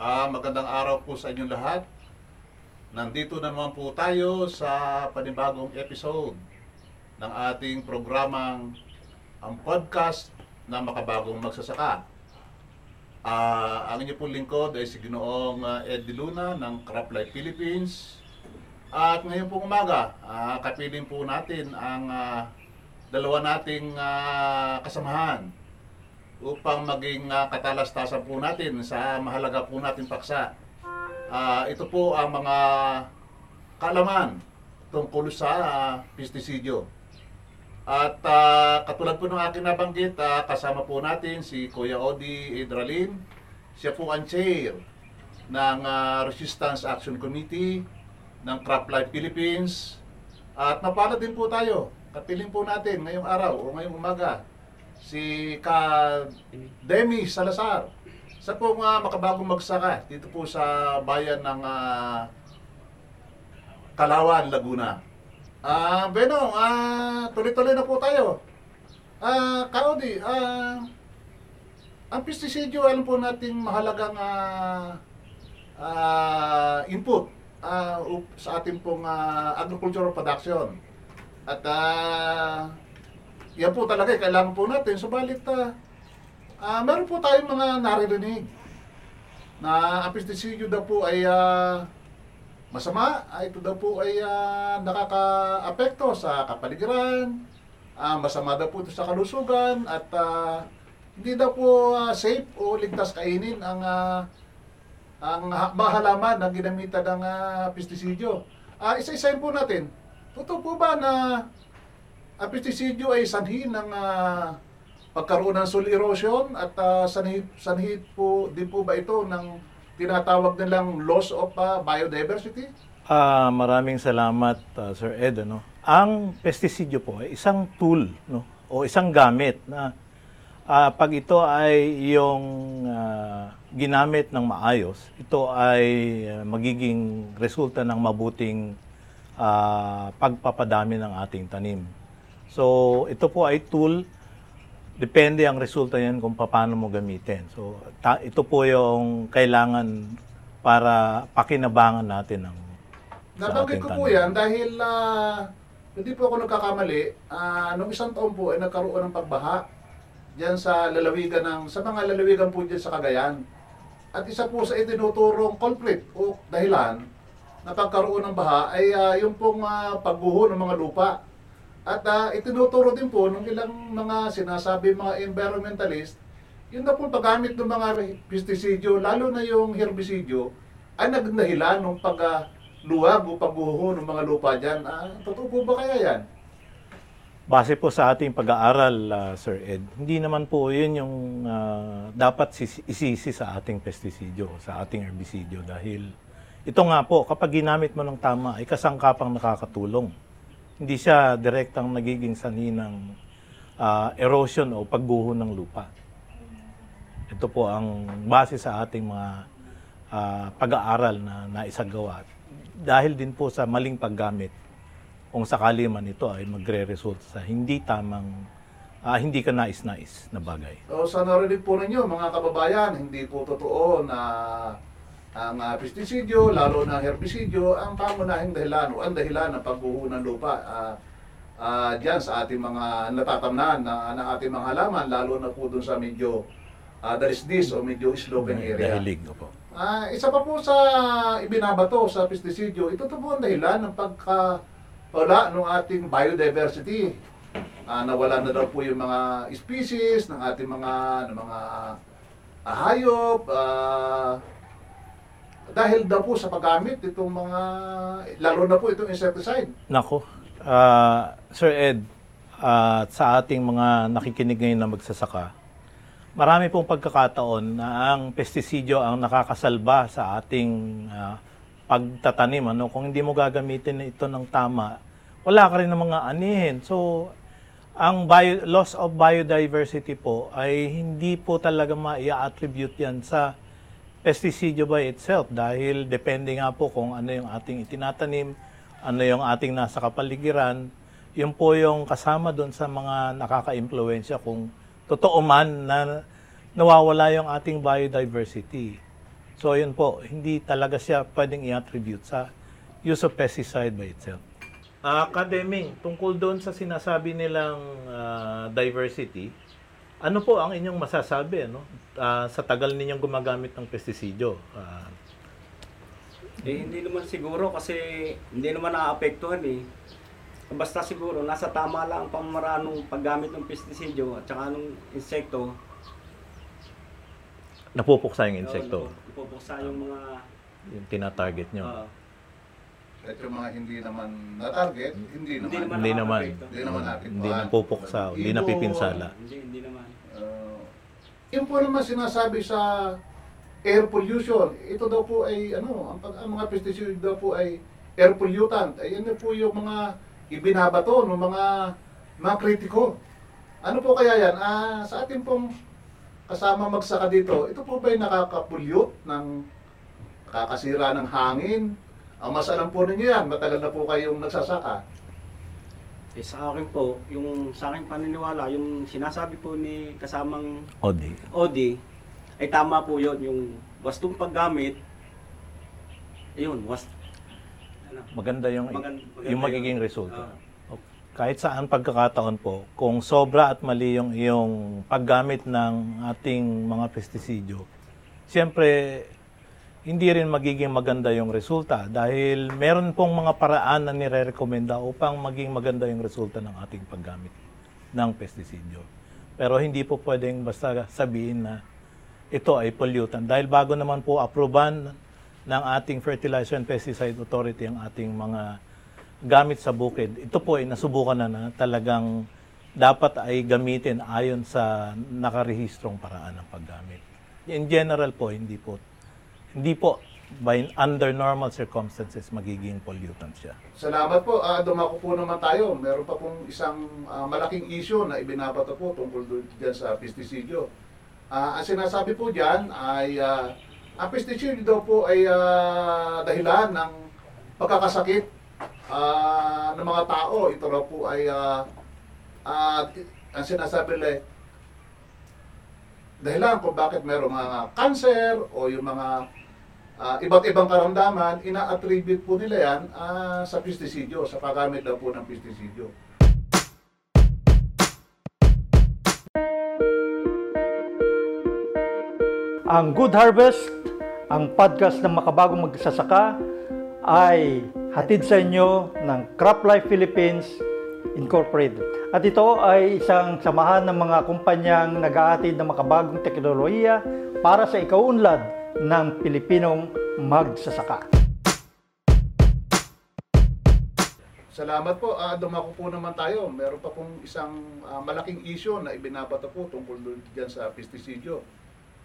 Ah, magandang araw po sa inyong lahat. Nandito naman po tayo sa panibagong episode ng ating programang ang podcast na makabagong magsasaka. Ah, ang inyo pong lingkod ay si Ginoong ah, Ed De Luna ng Crop Life Philippines. At ngayon pong umaga, ah, kapiling po natin ang ah, dalawa nating ah, kasamahan upang maging ah, katalastasan po natin sa mahalaga po natin paksa. Ah, ito po ang mga kaalaman tungkol sa uh, pestisidyo. At ah, katulad po ng aking nabanggit, ah, kasama po natin si Kuya Odi Idralin. Siya po ang chair ng ah, Resistance Action Committee ng Crop Life Philippines. At napala din po tayo. Kapiling po natin ngayong araw o ngayong umaga si Ka Demi Salazar. Sa po nga makabagong magsaka dito po sa bayan ng ah, Kalawan, Laguna. Ah, Benong, ah, tuloy-tuloy na po tayo. Ah, Kaudi, ah, ang pestisidyo, alam po nating mahalagang ah, ah, input ah, up- sa ating pong ah, agricultural production. At ah, yan po talaga, eh, kailangan po natin. Subalit, ah, ah, meron po tayong mga naririnig na ang pestisidyo daw po ay ah, masama. Ah, ito daw po ay ah, nakaka-apekto sa kapaligiran. Ah, masama daw po ito sa kalusugan at ah, hindi daw po ah, safe o ligtas kainin ang ah, ang ha- mga halaman na ginamitan ng ah, pestisidyo. Ah, isa-isahin po natin. Totoo po ba na ang pestisidyo ay sanhi ng ah, pagkaroon ng soil erosion at ah, sanhi, sanhi po din po ba ito ng tinatawag nilang loss of ah, biodiversity? Ah, maraming salamat ah, Sir Ed ano. Ang pestisidyo po ay isang tool no o isang gamit na ah, pag ito ay yung ah, ginamit ng maayos, ito ay ah, magiging resulta ng mabuting ah, pagpapadami ng ating tanim. So, ito po ay tool depende ang resulta yan kung paano mo gamitin. So, ta- ito po yung kailangan para pakinabangan natin ng sa Nabanggit ating ko po tanim. yan dahil ah, hindi po ako nagkakamali. Ah, nung isang taon po ay nagkaroon ng pagbaha diyan sa lalawigan ng sa mga lalawigan po diyan sa Cagayan. At isa po sa itinuturong culprit o dahilan na pagkaroon ng baha ay ah, yung pong ah, pagguho ng mga lupa. At ah, itinuturo din po ng ilang mga sinasabi mga environmentalist, yun na po paggamit ng mga pestisidyo, lalo na yung herbisidyo, ay naging dahilan ng pagluwag o pagguho ng mga lupa dyan. Ah, totoo po ba kaya yan? Base po sa ating pag-aaral, ah, Sir Ed, hindi naman po yun yung ah, dapat sis- isisi sa ating pestisidyo, sa ating herbisidyo dahil ito nga po, kapag ginamit mo ng tama, ay kasangkapang nakakatulong. Hindi siya direktang nagiging sanhi ng ah, erosion o pagguho ng lupa. Ito po ang base sa ating mga ah, pag-aaral na naisagawa. Dahil din po sa maling paggamit kung sakali man ito ay magre-result sa hindi tamang, ah, hindi ka nais-nais na bagay. So, sa narinig po ninyo, mga kababayan, hindi po totoo na ang uh, pestisidyo, lalo na herbisidyo, ang pangunahing dahilan o ang dahilan ng pagguho ng lupa. ah ah, diyan sa ating mga natatamnan na, ng ating mga halaman, lalo na po dun sa medyo uh, dalisdis o medyo sloping area. Dahilig po. Ah, isa pa po sa ibinabato sa pestisidyo, ito to po ang dahilan ng pagkawala ng ating biodiversity. Ah, nawala na daw po yung mga species ng ating mga ng mga ah, hayop ah, dahil daw po sa paggamit itong mga lalo na po itong insecticide. Nako, ah, Sir Ed, at sa ating mga nakikinig ngayon na magsasaka, marami pong pagkakataon na ang pestisidyo ang nakakasalba sa ating ah, pagtatanim. Ano? Kung hindi mo gagamitin ito ng tama, wala ka rin ng mga anihin. So, ang bio, loss of biodiversity po ay hindi po talaga ma-attribute yan sa pesticidyo by itself dahil depende nga po kung ano yung ating itinatanim, ano yung ating nasa kapaligiran, yun po yung kasama doon sa mga nakaka-impluensya kung totoo man na nawawala yung ating biodiversity. So yun po, hindi talaga siya pwedeng i-attribute sa use of pesticide by itself. Academic, tungkol doon sa sinasabi nilang ah, diversity, ano po ang inyong masasabi ano? Ah, sa tagal ninyong gumagamit ng pestisidyo? Ah, Eh, hindi naman siguro kasi hindi naman naapektuhan eh. Basta siguro, nasa tama lang ang pamamaraan ng paggamit ng pestisidyo at saka ng insekto. napupuksa yung insekto, Ipupuksa yung mga... yung tinatarget nyo. ah, At yung mga hindi naman na-target, hindi Hindi naman. naman. Hindi naman. Hindi naman natin. Hindi napupuksa, hindi napipinsala. hindi, hindi naman. Uh, yung po naman sinasabi sa air pollution, ito daw po ay ano, ang, pag, ang mga pesticide daw po ay air pollutant. Ay ano po yung mga ibinabato ng mga mga kritiko. Ano po kaya yan? Ah, sa ating pong kasama magsaka dito, ito po ba ay nakaka-pollute ng nakakasira ng hangin? Ang mas alam po ninyo yan, matagal na po kayong nagsasaka. Eh, sa akin po, yung sa akin paniniwala, yung sinasabi po ni kasamang Odi. Odi, ay tama po yon yung wastong paggamit, ayun, was, ano, Maganda yung, Magan- maganda yung yun. magiging resulta. Ah. Kahit saan pagkakataon po, kung sobra at mali yung iyong paggamit ng ating mga pestisidyo, siyempre, hindi rin magiging maganda yung resulta dahil meron pong mga paraan na nire-recommenda upang maging maganda yung resulta ng ating paggamit ng pestisidyo. Pero hindi po pwedeng basta sabihin na ito ay pollutant dahil bago naman po aproban ng ating Fertilizer and Pesticide Authority ang ating mga gamit sa bukid. Ito po ay nasubukan na na talagang dapat ay gamitin ayon sa nakarehistrong paraan ng paggamit. In general po, hindi po hindi po by under normal circumstances magiging pollutant siya. Salamat po. Ah, dumako po naman tayo. Meron pa pong isang ah, malaking issue na ibinabato po tungkol doon dyan sa pestisidyo. Ah, ang sinasabi po dyan ay ah, ang pestisidyo daw po ay ah, dahilan ng pagkakasakit ah, ng mga tao. Ito raw po ay ah, ah, ang sinasabi nila dahilan kung bakit meron mga cancer o yung mga Ah, iba't ibang karamdaman, ina-attribute po nila yan ah, sa pestisidyo, sa paggamit daw po ng pestisidyo. Ang Good Harvest, ang podcast ng makabagong magsasaka ay hatid sa inyo ng Crop Life Philippines Incorporated. At ito ay isang samahan ng mga kumpanyang nag-aatid ng makabagong teknolohiya para sa ikaunlad ng Pilipinong magsasaka. Salamat po. Ah, dumako po naman tayo. Meron pa pong isang ah, malaking issue na ibinabato po tungkol dyan sa pestisidyo.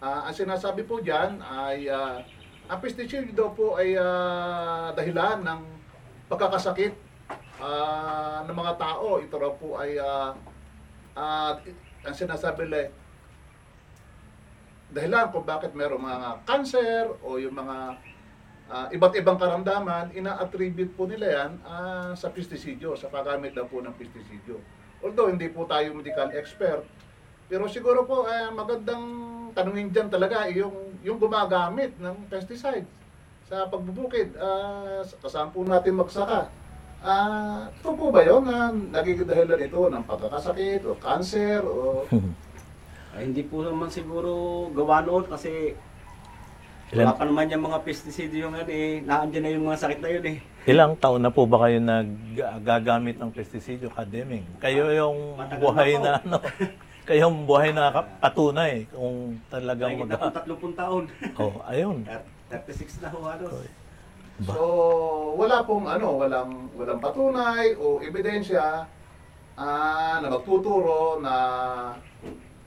Ah, ang sinasabi po dyan ay ah, ang pestisidyo daw po ay ah, dahilan ng pagkakasakit ah, ng mga tao. Ito raw po ay ah, ah, ang sinasabi nila dahilan kung bakit merong mga cancer o yung mga ah, iba't ibang karamdaman, ina-attribute po nila yan ah, sa pestisidyo, sa paggamit daw po ng pestisidyo. Although hindi po tayo medical expert, pero siguro po eh, magandang tanungin dyan talaga yung, yung gumagamit ng pesticides sa pagbubukid. Uh, kasama po natin magsaka. Ah, ito po ba yun na nagiging dahilan ito ng pagkakasakit o cancer o Ay, hindi po naman siguro gawa noon kasi Ilan- wala pa naman yung mga pesticide yung ano eh, naandyan na yung mga sakit na yun eh. Ilang taon na po ba kayo naggagamit ng pestisidyo, Kademing? Kayo yung Matagal buhay na na, ano, kayo yung buhay na ka- patunay kung talagang Nakikita mag... ko 30 taon. Oh, ayun. 36 na ho halos. Ba- So, wala pong ano, walang walang patunay o ebidensya ah, na magtuturo na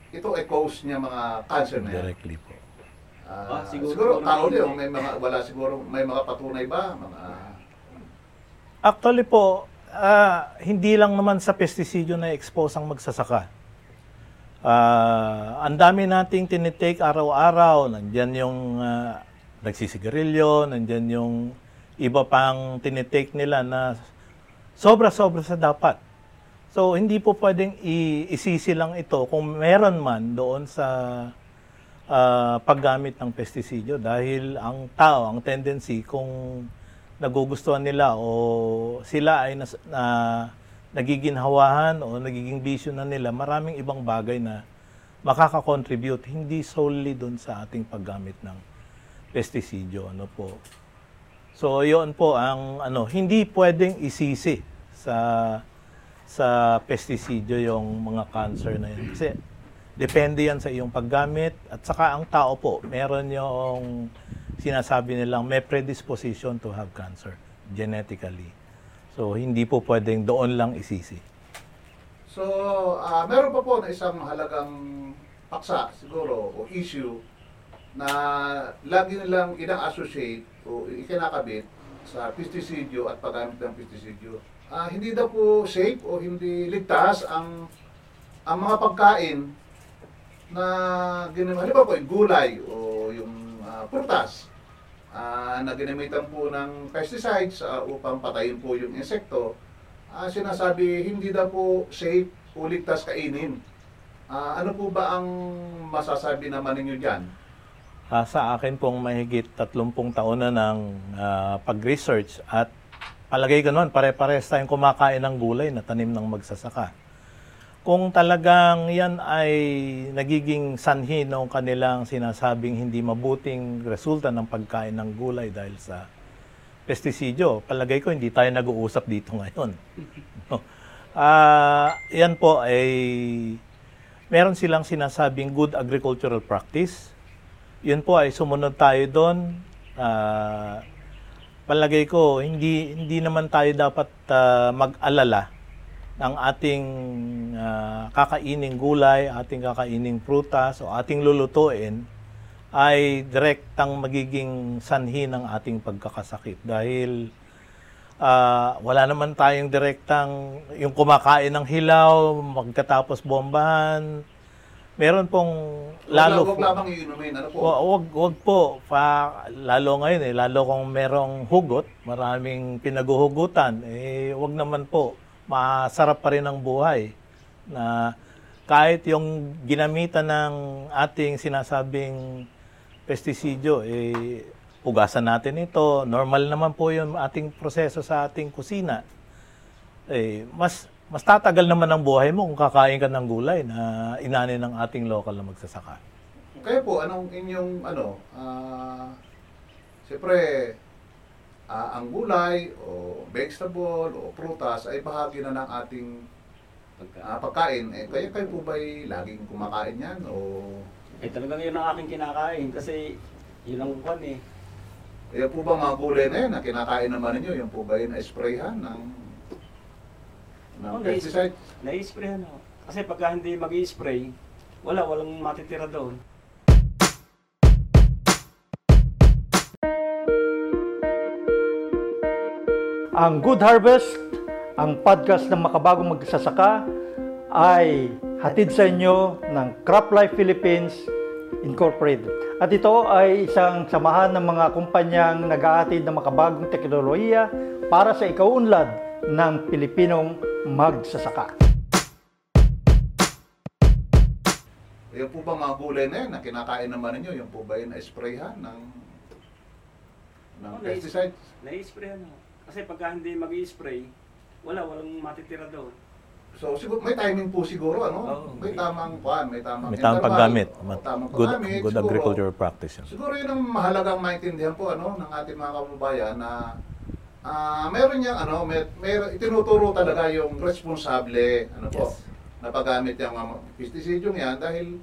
ito ay cause niya mga cancer na yan. Directly po. Ah, Ah, siguro- siguro, tao din, may mga wala siguro may mga patunay ba? Mga Actually po, ah, hindi lang naman sa pestisidyo na expose ang magsasaka. Ah, ang dami nating tinitake araw-araw. Nandyan yung ah, nagsisigarilyo, nandyan yung iba pang tinitake nila na sobra-sobra sa dapat. So, hindi po pwedeng isisi lang ito kung meron man doon sa ah, paggamit ng pestisidyo dahil ang tao, ang tendency kung nagugustuhan nila o sila ay nas, na nagiginhawahan o nagiging bisyo na nila, maraming ibang bagay na makaka-contribute hindi solely doon sa ating paggamit ng pestisidyo ano po. So, yun po ang ano, hindi pwedeng isisi sa sa pestisidyo yung mga cancer na yun. Kasi depende yan sa iyong paggamit at saka ang tao po, meron yung sinasabi nilang may predisposition to have cancer genetically. So, hindi po pwedeng doon lang isisi. So, ah, meron pa po na isang mahalagang paksa siguro o issue na lagi nilang ina-associate o ikinakabit sa pestisidyo at paggamit ng pestisidyo. Ah, hindi daw po safe o hindi ligtas ang ang mga pagkain na ginamit, halimbawa po yung gulay o yung ah, prutas ah, na ginamitan po ng pesticides ah, upang patayin po yung insekto, ah, sinasabi hindi daw po safe o ligtas kainin. Ah, ano po ba ang masasabi naman ninyo dyan? Ah, sa akin pong mahigit 30 taon na ng ah, pag-research at palagay noon, pare-pares tayong kumakain ng gulay na tanim ng magsasaka. Kung talagang yan ay nagiging sanhi ng kanilang sinasabing hindi mabuting resulta ng pagkain ng gulay dahil sa pestisidyo, palagay ko hindi tayo nag-uusap dito ngayon. Ah, yan po ay meron silang sinasabing good agricultural practice. Yun po ay sumunod tayo doon. Ah, palagay ko hindi hindi naman tayo dapat ah, mag-alala ng ating ah, kakaining gulay, ating kakaining prutas o ating lulutuin ay direktang magiging sanhi ng ating pagkakasakit. Dahil ah, wala naman tayong direktang yung kumakain ng hilaw magkatapos bombahan meron pong lalo Huwag lamang iinumin. Ano po? Wa- Wag, wag po. Pa, lalo ngayon eh, lalo kung merong hugot, maraming pinaguhugutan, eh, wag naman po. Masarap pa rin ang buhay. Na kahit yung ginamitan ng ating sinasabing pestisidyo, eh, pugasan natin ito. Normal naman po yung ating proseso sa ating kusina. Eh, mas mas tatagal naman ang buhay mo kung kakain ka ng gulay na inani ng ating local na magsasaka. Kaya po, anong inyong, ano, ah, siyempre, ah, ang gulay o vegetable o prutas ay bahagi na ng ating ah, pagkain. Eh, kaya kayo po ba'y laging kumakain yan? O eh talagang yun ang aking kinakain kasi yun ang kwan eh. kaya po ba mga gulay na yan na kinakain naman ninyo, yung po ba yun sprayhan ng, ng Oh, pesticide? Nai-sprayan ako. Kasi pagka hindi mag spray wala, walang matitira doon. Ang Good Harvest, ang podcast ng makabagong magsasaka, ay hatid sa inyo ng Crop Life Philippines Incorporated. At ito ay isang samahan ng mga kumpanyang nag-aatid ng makabagong teknolohiya para sa ikaunlad ng Pilipinong magsasaka. Kaya po ba mga gulay na yan na kinakain naman ninyo, yung po ba yun na sprayhan ng, ng Oh, pesticide? Nai-sprayan ako. Kasi pagka hindi mag spray wala, walang matitira doon. So siguro may timing po siguro ano. Oo. may tamang kuan, may tamang May tamang interval, paggamit. o tamang Good, paggamit, good siguro. agricultural practice. Siguro yun ang mahalagang maintindihan po ano ng ating mga kababayan na ah meron niyang ano, may, may itinuturo talaga yung responsable ano po Yes. na paggamit yung mga pesticidyo yan dahil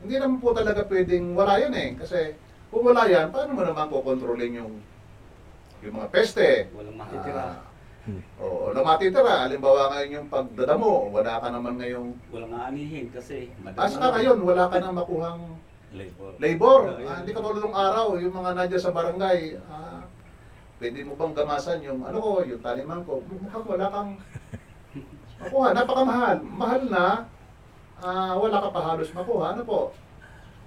hindi naman po talaga pwedeng wala yan eh kasi kung wala yan, paano mo naman kokontrolin yung yung mga peste? Walang matitira. Ah, Oo, walang matitira. Halimbawa ngayon yung pagdadamo, wala ka naman ngayong walang aanihin kasi Ah, saka ngayon, wala ka nang makuhang labor. labor. Ah, hindi ka tulad ng araw, yung mga nadya sa barangay, ah, pwede mo bang gamasan yung, ano ko, yung taliman ko, mukhang wala kang makuha. Napakamahal. Mahal na, ah, wala ka pa halos makuha. Ano po?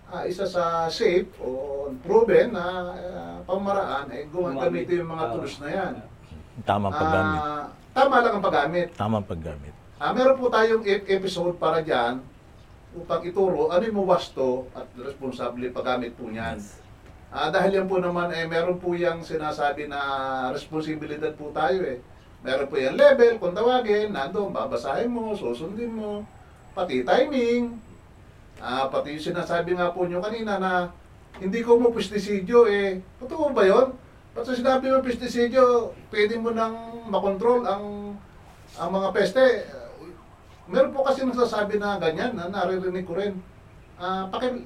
Ah, isa sa safe o proven na ah, pamaraan ay gumagamit yung mga Ah. tools na yan. Tamang paggamit. Ah, tama lang ang paggamit. Tamang paggamit. Ah, meron po tayong episode para diyan upang ituro ano yung wasto at responsable paggamit po niyan. Ah, dahil yan po naman, eh, meron po yung sinasabi na responsibilidad po tayo eh. Meron po yung level, kung tawagin, nandun, babasahin mo, susundin mo, pati timing. Ah, pati yung sinasabi nga po nyo kanina na hindi ko mo pestisidyo eh. Totoo ba yun? Ba't sinabi mo pestisidyo, pwede mo nang makontrol ang ang mga peste. Meron po kasi nagsasabi na ganyan, na naririnig ko rin. Ah, paki,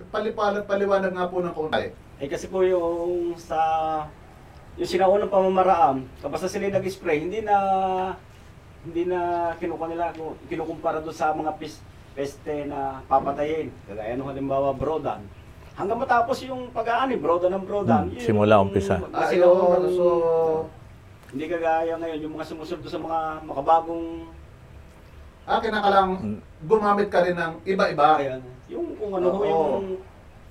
paliwanag nga po ng kaunti. Eh kasi po yung sa yung sinaunang pamamaraan, kapag sila nag-spray, hindi na hindi na kinukuha nila kinukumpara doon sa mga pis, peste na papatayin. Kagaya nung halimbawa brodan. Hanggang matapos yung pag-aani, brodan ng brodan. Hmm, yun simula yung umpisa. mas Ayun, sinaunang- so, hindi kagaya ngayon, yung mga sumusunod sa mga makabagong akin na ka lang, gumamit ka rin ng iba-iba. Ayan. Yung kung ano ho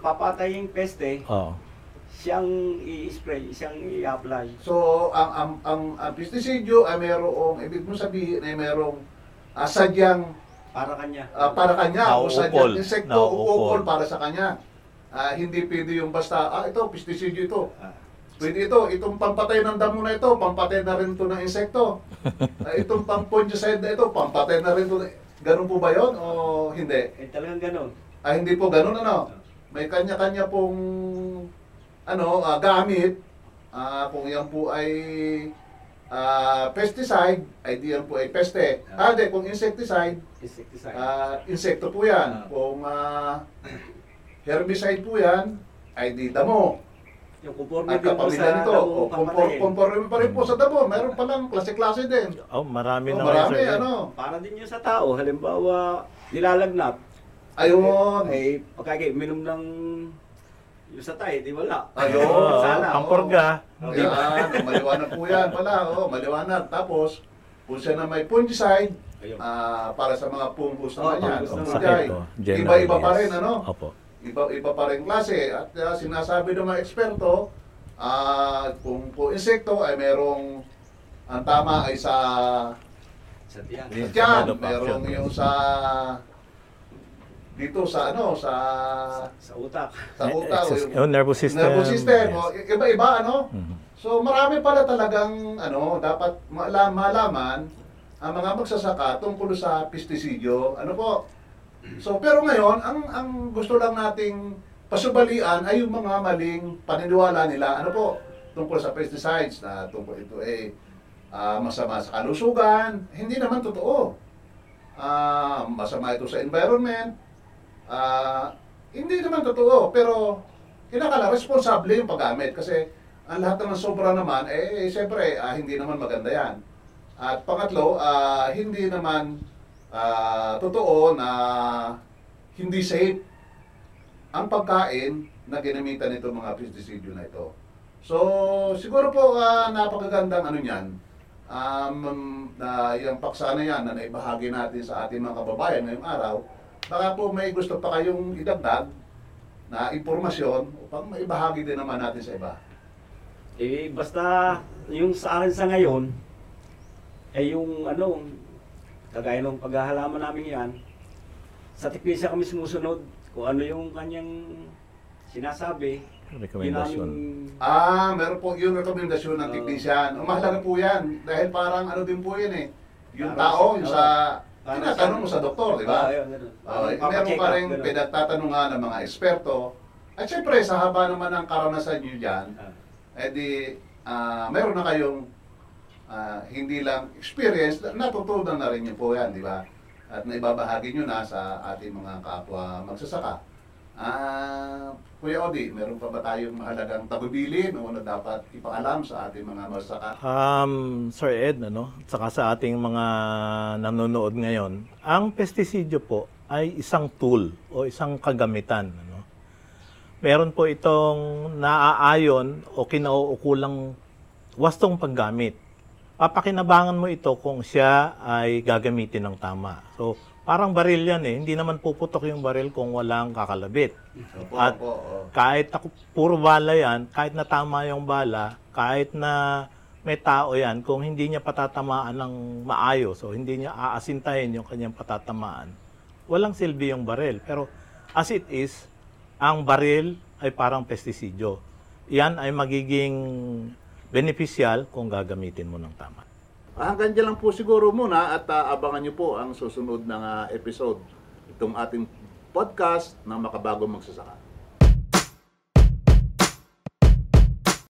Oo. yung peste, Oo. siyang i-spray, siyang i-apply. So, ang ang ang, ang pestisidyo ay merong, ibig mo sabihin ay merong ah, sadyang Para kanya. ah, para kanya o Nauukol. sadyang insekto Nauukol. uukol para sa kanya. Ah, hindi pwede yung basta, ah, ito, pestisidyo ito. Ah. Pwede ito, itong pampatay ng damo na ito, pampatay na rin ito ng insekto. Ah, itong pampongicide na ito, pampatay na rin ito. Ganun po ba yon o hindi? Eh talagang ganun. Ah, hindi po ganun ano. May kanya-kanya pong ano, ah, gamit. Ah, kung yan po ay ah, pesticide, ay di yan po ay peste. Ah, di, kung insecticide, Insecticide. ah, insekto po yan. Ah. Kung ah, herbicide po yan, ay di damo. yung conforme At nito, damong o kumpor, papatayin. conforme pa rin po sa damo. Meron palang klase-klase din. Oh, marami Oh, na marami, sir. ano. Para din yun sa tao. Halimbawa, nilalagnat. Ayun. Eh, pagkagi, minum ng yung sa tayo, di wala. Ayun. Oo, Sana. Pampurga. Yan, maliwanag po yan pala. Oh, maliwanag. Tapos, kung siya na may fungicide, ah, para sa mga fungus Oh, naman yan. fungus o naman. fungi, Sakit, oh. General, Iba-iba pa rin, ano? Opo. Iba-iba pa rin klase. At ah, sinasabi ng mga eksperto, ah, kung po insekto ay merong ang tama ay sa Sa tiyan. Merong yung sa dito sa ano, sa Sa utak. sa utak, o Exis- yung oh, nervous system. nervous system, Yes. o, iba-iba ano? Mhm. So marami pala talagang ano, dapat malam, malaman ang mga magsasaka tungkol sa pestisidyo. Ano po? So pero ngayon, ang ang gusto lang nating pasubalian ay yung mga maling paniniwala nila. Ano po? Tungkol sa pesticides na tungkol ito eh ah, masama sa kalusugan. Hindi naman totoo. Ah, masama ito sa environment. Ah, hindi naman totoo, pero kinakala responsable yung paggamit kasi ang lahat naman sobra naman, eh, eh siyempre, ah, hindi naman maganda yan. At pangatlo, ah, hindi naman ah, totoo na hindi safe ang pagkain na ginamitan nito mga pestisidyo na ito. So, siguro po ah, napakagandang ano niyan, um, na yung paksa na yan na naibahagi natin sa ating mga kababayan ngayong araw, baka po may gusto pa kayong idagdag na impormasyon upang maibahagi din naman natin sa iba. Eh, basta yung sa akin sa ngayon, eh yung ano, kagaya ng paghahalaman namin yan, sa tiknisya kami sumusunod kung ano yung kanyang sinasabi. Yun Recommendation. Ah, meron po yung rekomendasyon ng Oo. technician. Ang mahalaga po yan dahil parang ano din po yan eh. Yung tao, sa- yung sa para tinatanong sa- mo sa doktor, di ba? Ah, yun, ganun. Oh, Parang meron pa rin pinagtatanungan ng mga eksperto. At syempre, sa haba naman ng karanasan nyo dyan, Ah. eh di, ah, meron na kayong ah, hindi lang experience, natutunan na rin yun po yan, di ba? At naibabahagi nyo na sa ating mga kapwa magsasaka. Ah, Kuya Odi, meron pa ba tayong mahalagang tagubilin o na dapat ipaalam sa ating mga magsasaka? Um, Sir Ed, ano, saka sa ating mga nanonood ngayon, ang pestisidyo po ay isang tool o isang kagamitan. Ano? Meron po itong naaayon o kinauukulang wastong paggamit. Papakinabangan mo ito kung siya ay gagamitin ng tama. So, parang baril yan eh. Hindi naman puputok yung baril kung walang kakalabit. Opo, At- opo, oo. Kahit ako, puro bala yan, kahit na tama yung bala, kahit na may tao yan, kung hindi niya patatamaan ng maayos o hindi niya aasintahin yung kanyang patatamaan, walang silbi yung baril. Pero as it is, ang baril ay parang pestisidyo. Yan ay magiging beneficial kung gagamitin mo ng tama. Hanggang dyan lang po siguro muna at ah, abangan nyo po ang susunod na ah, episode itong ating podcast ng Makabagong Magsasaka.